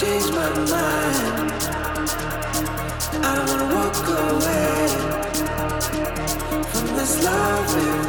change my mind. I wanna walk away from this love.